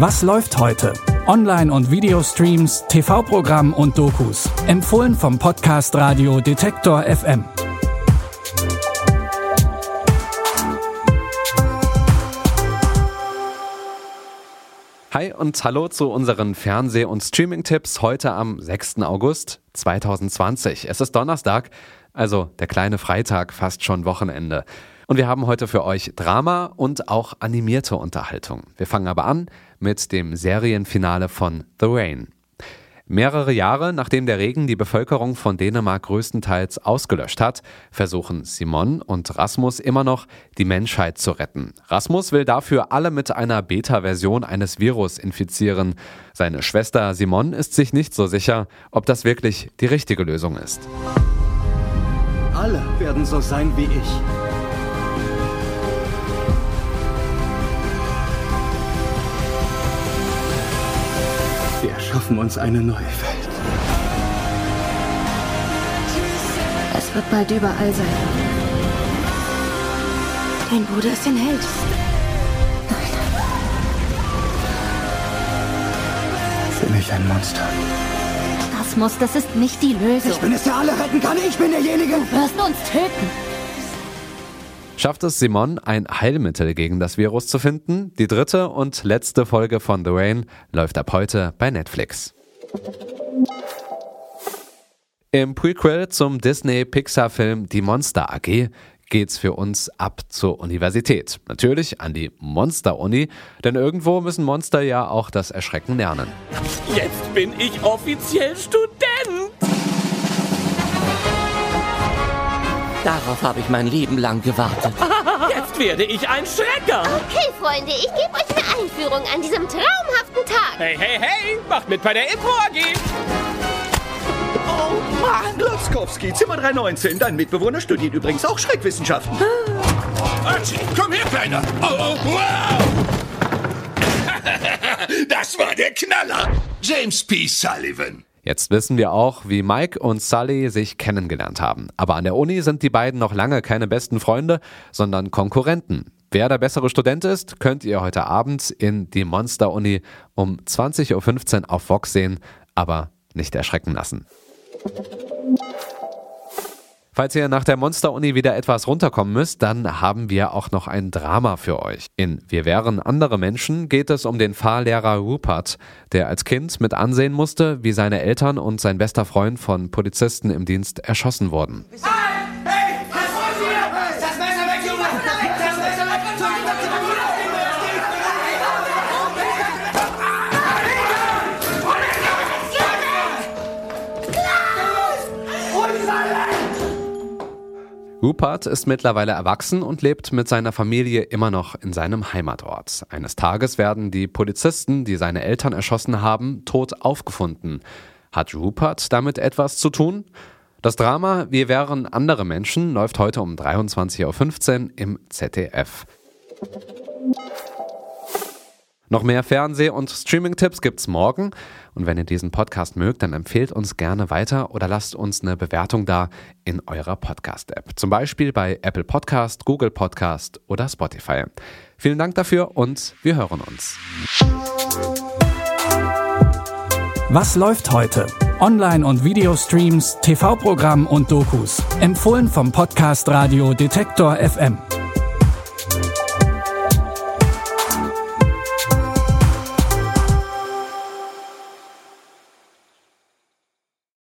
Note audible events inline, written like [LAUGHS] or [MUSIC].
Was läuft heute? Online- und Videostreams, TV-Programm und Dokus. Empfohlen vom Podcast Radio Detektor FM. Hi und hallo zu unseren Fernseh- und Streaming-Tipps heute am 6. August 2020. Es ist Donnerstag, also der kleine Freitag, fast schon Wochenende. Und wir haben heute für euch Drama und auch animierte Unterhaltung. Wir fangen aber an mit dem Serienfinale von The Rain. Mehrere Jahre nachdem der Regen die Bevölkerung von Dänemark größtenteils ausgelöscht hat, versuchen Simon und Rasmus immer noch, die Menschheit zu retten. Rasmus will dafür alle mit einer Beta-Version eines Virus infizieren. Seine Schwester Simon ist sich nicht so sicher, ob das wirklich die richtige Lösung ist. Alle werden so sein wie ich. Wir schaffen uns eine neue Welt. Es wird bald überall sein. Dein Bruder ist ein Held. Bin ich ein Monster? Das muss, das ist nicht die Lösung. Ich bin es, der alle retten kann. Ich bin derjenige. Du wirst uns töten. Schafft es Simon, ein Heilmittel gegen das Virus zu finden? Die dritte und letzte Folge von The Rain läuft ab heute bei Netflix. Im Prequel zum Disney-Pixar-Film Die Monster AG geht's für uns ab zur Universität. Natürlich an die Monster-Uni, denn irgendwo müssen Monster ja auch das Erschrecken lernen. Jetzt bin ich offiziell Student. Darauf habe ich mein Leben lang gewartet. [LAUGHS] Jetzt werde ich ein Schrecker. Okay, Freunde, ich gebe euch eine Einführung an diesem traumhaften Tag. Hey, hey, hey, macht mit bei der Info AG. Oh Mann, Glotzkowski, Zimmer 319. Dein Mitbewohner studiert übrigens auch Schreckwissenschaften. Archie, komm her, Kleiner. Oh, oh, wow. [LAUGHS] Das war der Knaller. James P. Sullivan. Jetzt wissen wir auch, wie Mike und Sully sich kennengelernt haben. Aber an der Uni sind die beiden noch lange keine besten Freunde, sondern Konkurrenten. Wer der bessere Student ist, könnt ihr heute Abend in die Monster Uni um 20.15 Uhr auf Vox sehen, aber nicht erschrecken lassen. Falls ihr nach der Monster-Uni wieder etwas runterkommen müsst, dann haben wir auch noch ein Drama für euch. In Wir wären andere Menschen geht es um den Fahrlehrer Rupert, der als Kind mit ansehen musste, wie seine Eltern und sein bester Freund von Polizisten im Dienst erschossen wurden. Rupert ist mittlerweile erwachsen und lebt mit seiner Familie immer noch in seinem Heimatort. Eines Tages werden die Polizisten, die seine Eltern erschossen haben, tot aufgefunden. Hat Rupert damit etwas zu tun? Das Drama Wir wären andere Menschen läuft heute um 23.15 Uhr im ZDF. Noch mehr Fernseh- und Streaming-Tipps gibt's morgen. Und wenn ihr diesen Podcast mögt, dann empfehlt uns gerne weiter oder lasst uns eine Bewertung da in eurer Podcast-App. Zum Beispiel bei Apple Podcast, Google Podcast oder Spotify. Vielen Dank dafür und wir hören uns. Was läuft heute? Online- und Videostreams, TV-Programm und Dokus. Empfohlen vom Podcast Radio Detektor FM.